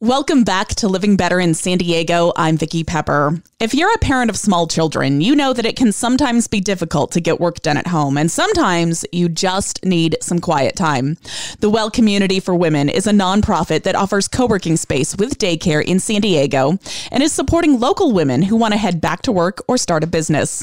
Welcome back to Living Better in San Diego. I'm Vicki Pepper. If you're a parent of small children, you know that it can sometimes be difficult to get work done at home, and sometimes you just need some quiet time. The Well Community for Women is a nonprofit that offers co working space with daycare in San Diego and is supporting local women who want to head back to work or start a business.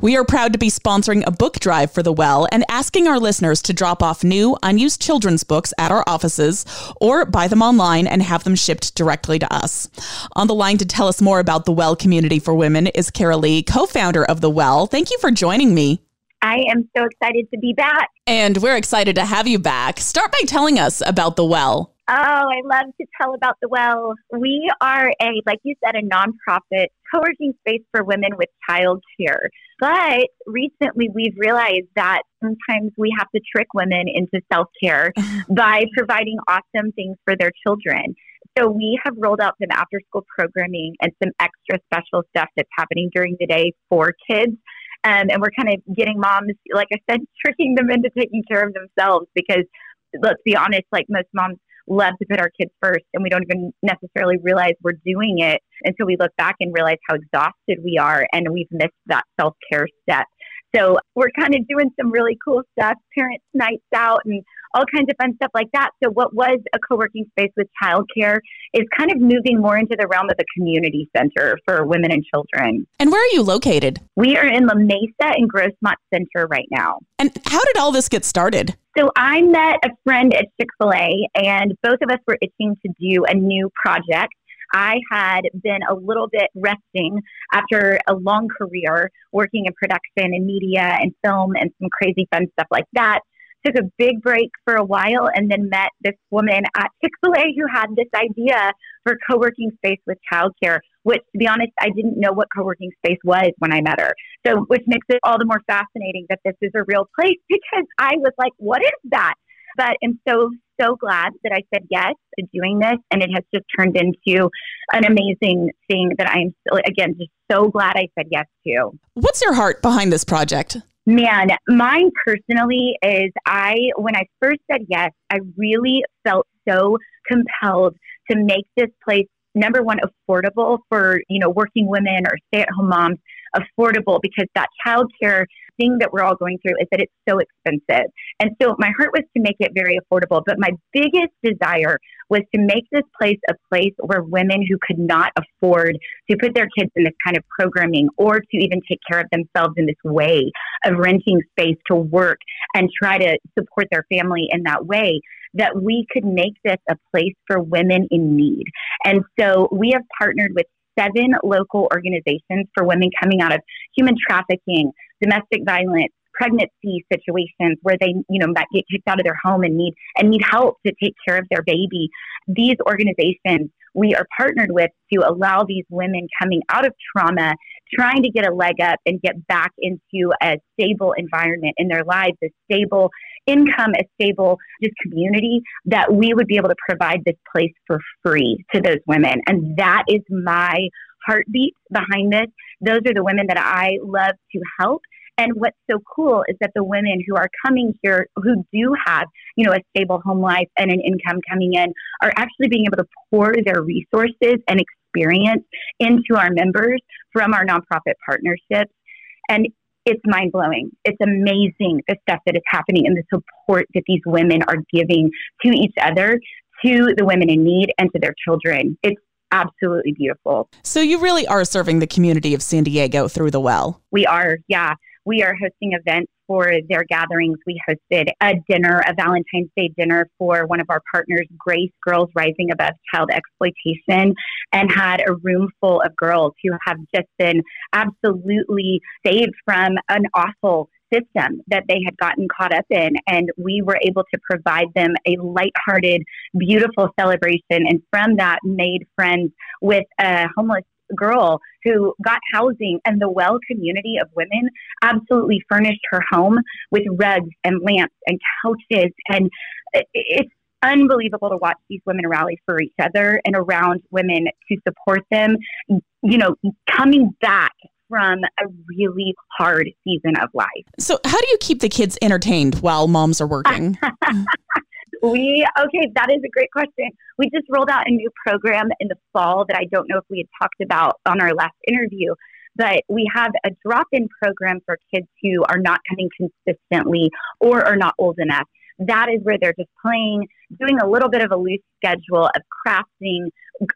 We are proud to be sponsoring a book drive for the Well and asking our listeners to drop off new, unused children's books at our offices or buy them online and have them shipped directly to us. On the line to tell us more about the Well Community for Women is Kara Lee, co founder of the Well. Thank you for joining me. I am so excited to be back. And we're excited to have you back. Start by telling us about the Well. Oh, I love to tell about the Well. We are a, like you said, a nonprofit co working space for women with child care. But recently we've realized that sometimes we have to trick women into self care by providing awesome things for their children. So we have rolled out some after school programming and some extra special stuff that's happening during the day for kids. Um, and we're kind of getting moms, like I said, tricking them into taking care of themselves because let's be honest, like most moms love to put our kids first and we don't even necessarily realize we're doing it until we look back and realize how exhausted we are and we've missed that self care step. So we're kind of doing some really cool stuff, parents' nights out and all kinds of fun stuff like that. So what was a co-working space with childcare is kind of moving more into the realm of a community center for women and children. And where are you located? We are in La Mesa and Grossmont Center right now. And how did all this get started? So I met a friend at Chick fil A, and both of us were itching to do a new project. I had been a little bit resting after a long career working in production and media and film and some crazy fun stuff like that. Took a big break for a while and then met this woman at Chick fil A who had this idea for co working space with childcare, which, to be honest, I didn't know what co working space was when I met her. So, which makes it all the more fascinating that this is a real place because I was like, what is that? But I'm so, so glad that I said yes to doing this. And it has just turned into an amazing thing that I'm, still, again, just so glad I said yes to. What's your heart behind this project? Man, mine personally is I, when I first said yes, I really felt so compelled to make this place number one affordable for you know working women or stay at home moms affordable because that childcare thing that we're all going through is that it's so expensive. And so my heart was to make it very affordable, but my biggest desire was to make this place a place where women who could not afford to put their kids in this kind of programming or to even take care of themselves in this way of renting space to work and try to support their family in that way that we could make this a place for women in need. And so we have partnered with seven local organizations for women coming out of human trafficking, domestic violence, pregnancy situations where they, you know, might get kicked out of their home and need and need help to take care of their baby. These organizations we are partnered with to allow these women coming out of trauma, trying to get a leg up and get back into a stable environment in their lives, a stable income, a stable just community, that we would be able to provide this place for free to those women. And that is my heartbeat behind this. Those are the women that I love to help. And what's so cool is that the women who are coming here who do have, you know, a stable home life and an income coming in are actually being able to pour their resources and experience into our members from our nonprofit partnerships. And it's mind blowing. It's amazing the stuff that is happening and the support that these women are giving to each other, to the women in need, and to their children. It's absolutely beautiful. So you really are serving the community of San Diego through the well. We are, yeah. We are hosting events for their gatherings. We hosted a dinner, a Valentine's Day dinner for one of our partners, Grace Girls Rising Above Child Exploitation, and had a room full of girls who have just been absolutely saved from an awful system that they had gotten caught up in. And we were able to provide them a lighthearted, beautiful celebration. And from that, made friends with a homeless girl who got housing and the well community of women absolutely furnished her home with rugs and lamps and couches and it's unbelievable to watch these women rally for each other and around women to support them you know coming back from a really hard season of life. So, how do you keep the kids entertained while moms are working? we, okay, that is a great question. We just rolled out a new program in the fall that I don't know if we had talked about on our last interview, but we have a drop in program for kids who are not coming consistently or are not old enough. That is where they're just playing, doing a little bit of a loose schedule of crafting,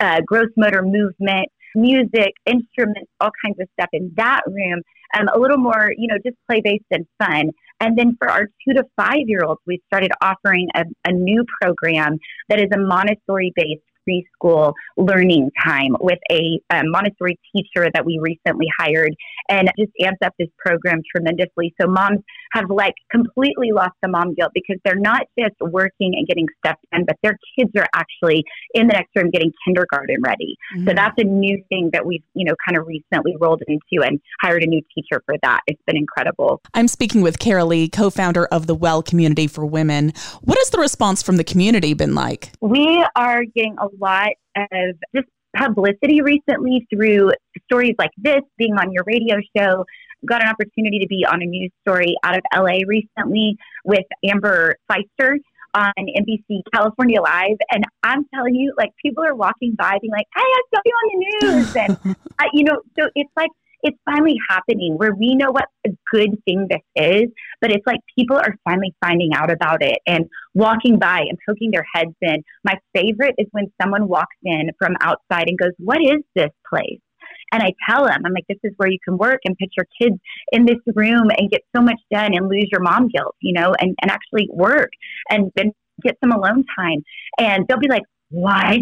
uh, gross motor movement, music, instruments, all kinds of stuff in that room. Um, a little more, you know, just play based and fun. And then for our two to five year olds, we started offering a, a new program that is a Montessori based preschool learning time with a, a, Montessori teacher that we recently hired and just amps up this program tremendously. So moms have like completely lost the mom guilt because they're not just working and getting stuff done, but their kids are actually in the next room getting kindergarten ready. Mm-hmm. So that's a new thing that we've, you know, kind of recently rolled into and hired a new teacher for that. It's been incredible. I'm speaking with Kara Lee, co-founder of the Well Community for Women. What has the response from the community been like? We are getting a lot of just publicity recently through stories like this, being on your radio show. Got an opportunity to be on a news story out of LA recently with Amber Pfister on NBC California Live. And I'm telling you, like, people are walking by being like, hey, I saw you on the news. And, uh, you know, so it's like it's finally happening where we know what a good thing this is, but it's like people are finally finding out about it and walking by and poking their heads in. My favorite is when someone walks in from outside and goes, What is this place? And I tell them, I'm like, this is where you can work and put your kids in this room and get so much done and lose your mom guilt, you know, and, and actually work and then get some alone time. And they'll be like, what?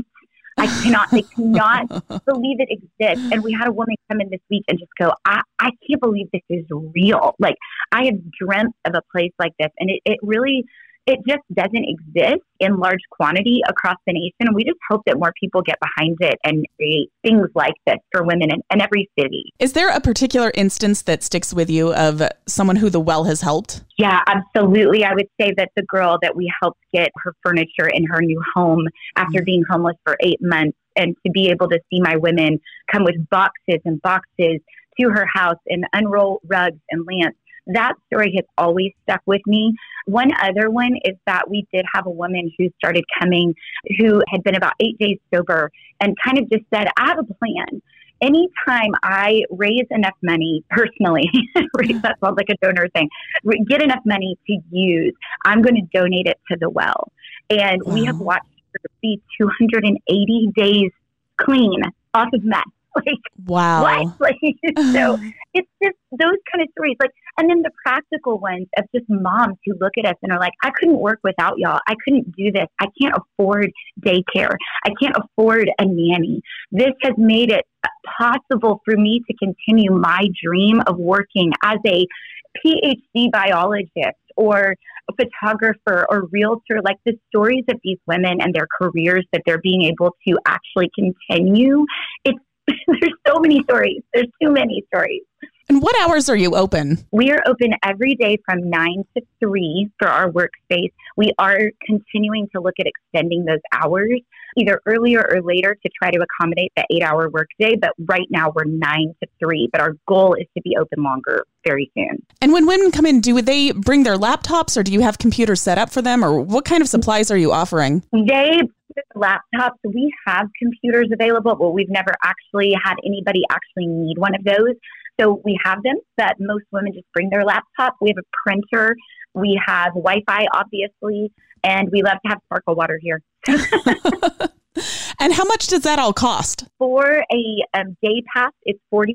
I cannot, I cannot believe it exists. And we had a woman come in this week and just go, I, I can't believe this is real. Like, I have dreamt of a place like this. And it, it really it just doesn't exist in large quantity across the nation. And we just hope that more people get behind it and create things like this for women in, in every city. Is there a particular instance that sticks with you of someone who the well has helped? Yeah, absolutely. I would say that the girl that we helped get her furniture in her new home after mm-hmm. being homeless for eight months and to be able to see my women come with boxes and boxes to her house and unroll rugs and lamps that story has always stuck with me. One other one is that we did have a woman who started coming who had been about eight days sober and kind of just said, I have a plan. Anytime I raise enough money personally, that sounds like a donor thing, get enough money to use, I'm going to donate it to the well. And wow. we have watched her be 280 days clean off of meth. Like, wow. What? Like, so it's just those kind of stories. Like, and then the practical ones of just moms who look at us and are like, I couldn't work without y'all. I couldn't do this. I can't afford daycare. I can't afford a nanny. This has made it possible for me to continue my dream of working as a PhD biologist or a photographer or realtor, like the stories of these women and their careers that they're being able to actually continue. It's there's so many stories. There's too many stories. And what hours are you open? We are open every day from 9 to 3 for our workspace. We are continuing to look at extending those hours either earlier or later to try to accommodate the eight hour workday. But right now we're 9 to 3. But our goal is to be open longer very soon. And when women come in, do they bring their laptops or do you have computers set up for them? Or what kind of supplies are you offering? They laptops, we have computers available, but we've never actually had anybody actually need one of those. So we have them, but most women just bring their laptop. We have a printer. We have Wi Fi, obviously, and we love to have sparkle water here. and how much does that all cost? For a um, day pass, it's $40.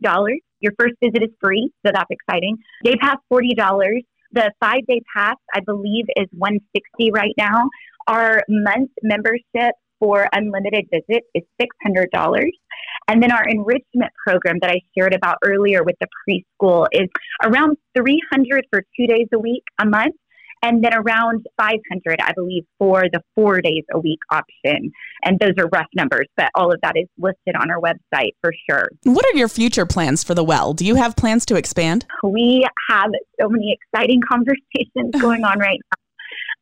Your first visit is free, so that's exciting. Day pass, $40. The five day pass, I believe, is 160 right now. Our month membership for unlimited visits is $600. And then our enrichment program that I shared about earlier with the preschool is around 300 for two days a week a month and then around 500, I believe, for the four days a week option. And those are rough numbers, but all of that is listed on our website for sure. What are your future plans for the well? Do you have plans to expand? We have so many exciting conversations going on right now.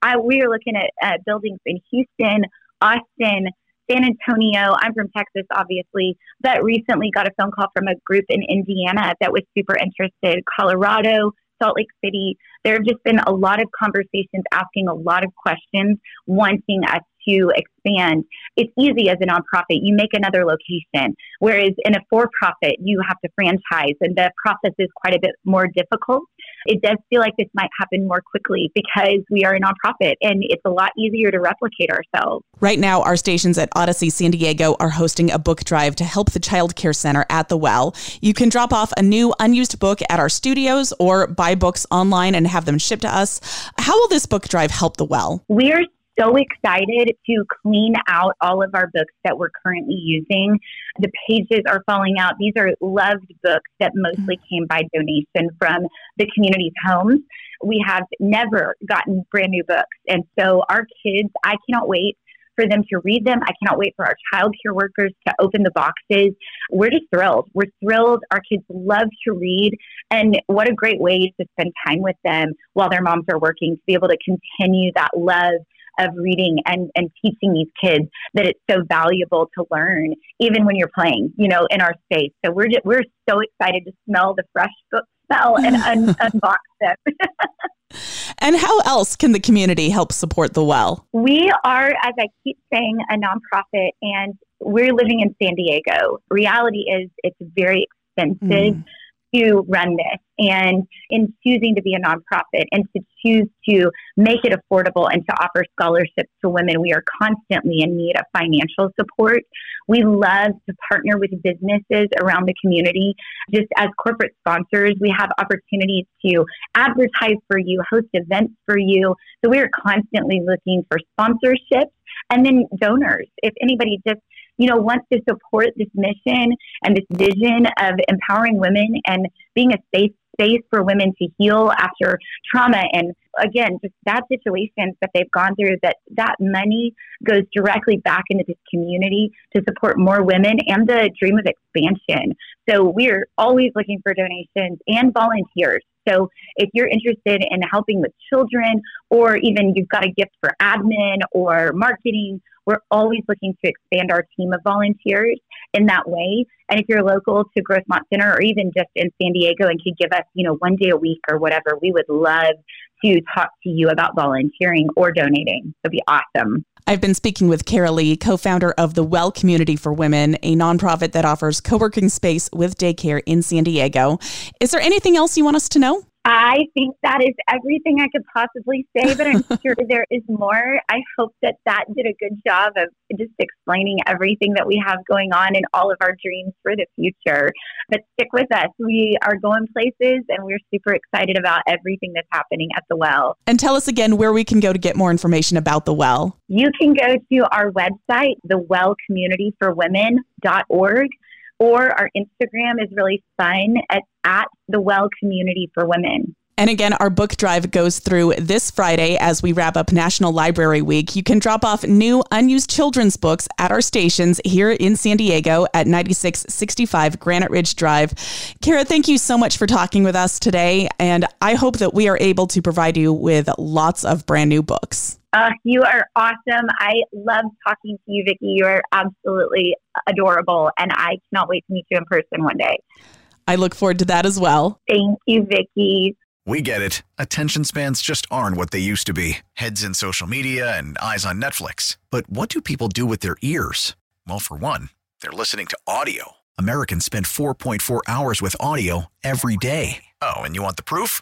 I, we are looking at uh, buildings in Houston, Austin, San Antonio. I'm from Texas, obviously, but recently got a phone call from a group in Indiana that was super interested. Colorado, Salt Lake City. There have just been a lot of conversations asking a lot of questions, wanting us to expand. It's easy as a nonprofit. You make another location, whereas in a for profit, you have to franchise, and the process is quite a bit more difficult. It does feel like this might happen more quickly because we are a nonprofit and it's a lot easier to replicate ourselves. Right now, our stations at Audacy San Diego are hosting a book drive to help the Child Care Center at the Well. You can drop off a new unused book at our studios or buy books online and have them shipped to us. How will this book drive help the Well? We are so excited to clean out all of our books that we're currently using. The pages are falling out. These are loved books that mostly mm-hmm. came by donation from the community's homes. We have never gotten brand new books. And so our kids, I cannot wait for them to read them. I cannot wait for our child care workers to open the boxes. We're just thrilled. We're thrilled. Our kids love to read. And what a great way to spend time with them while their moms are working, to be able to continue that love of reading and, and teaching these kids that it's so valuable to learn, even when you're playing, you know, in our space. So we're just, we're so excited to smell the fresh book smell and un- unbox them. and how else can the community help support the well? We are, as I keep saying, a nonprofit, and we're living in San Diego. Reality is, it's very expensive. Mm to run this and in choosing to be a nonprofit and to choose to make it affordable and to offer scholarships to women, we are constantly in need of financial support. We love to partner with businesses around the community. Just as corporate sponsors, we have opportunities to advertise for you, host events for you. So we are constantly looking for sponsorships and then donors. If anybody just you know, wants to support this mission and this vision of empowering women and being a safe space for women to heal after trauma. And again just bad situations that they've gone through that that money goes directly back into this community to support more women and the dream of expansion. So we're always looking for donations and volunteers. So if you're interested in helping with children or even you've got a gift for admin or marketing we're always looking to expand our team of volunteers in that way. And if you're local to Grossmont Center or even just in San Diego and could give us, you know, one day a week or whatever, we would love to talk to you about volunteering or donating. It'd be awesome. I've been speaking with Kara Lee, co founder of the Well Community for Women, a nonprofit that offers co working space with daycare in San Diego. Is there anything else you want us to know? I think that is everything I could possibly say, but I'm sure there is more. I hope that that did a good job of just explaining everything that we have going on and all of our dreams for the future. But stick with us. We are going places and we're super excited about everything that's happening at the well. And tell us again where we can go to get more information about the well. You can go to our website, thewellcommunityforwomen.org or our Instagram is really fun at, at the Well Community for Women. And again, our book drive goes through this Friday as we wrap up National Library Week. You can drop off new unused children's books at our stations here in San Diego at 9665 Granite Ridge Drive. Kara, thank you so much for talking with us today. And I hope that we are able to provide you with lots of brand new books. Uh, you are awesome. I love talking to you, Vicki. You are absolutely adorable. And I cannot wait to meet you in person one day. I look forward to that as well. Thank you, Vicki. We get it. Attention spans just aren't what they used to be heads in social media and eyes on Netflix. But what do people do with their ears? Well, for one, they're listening to audio. Americans spend 4.4 hours with audio every day. Oh, and you want the proof?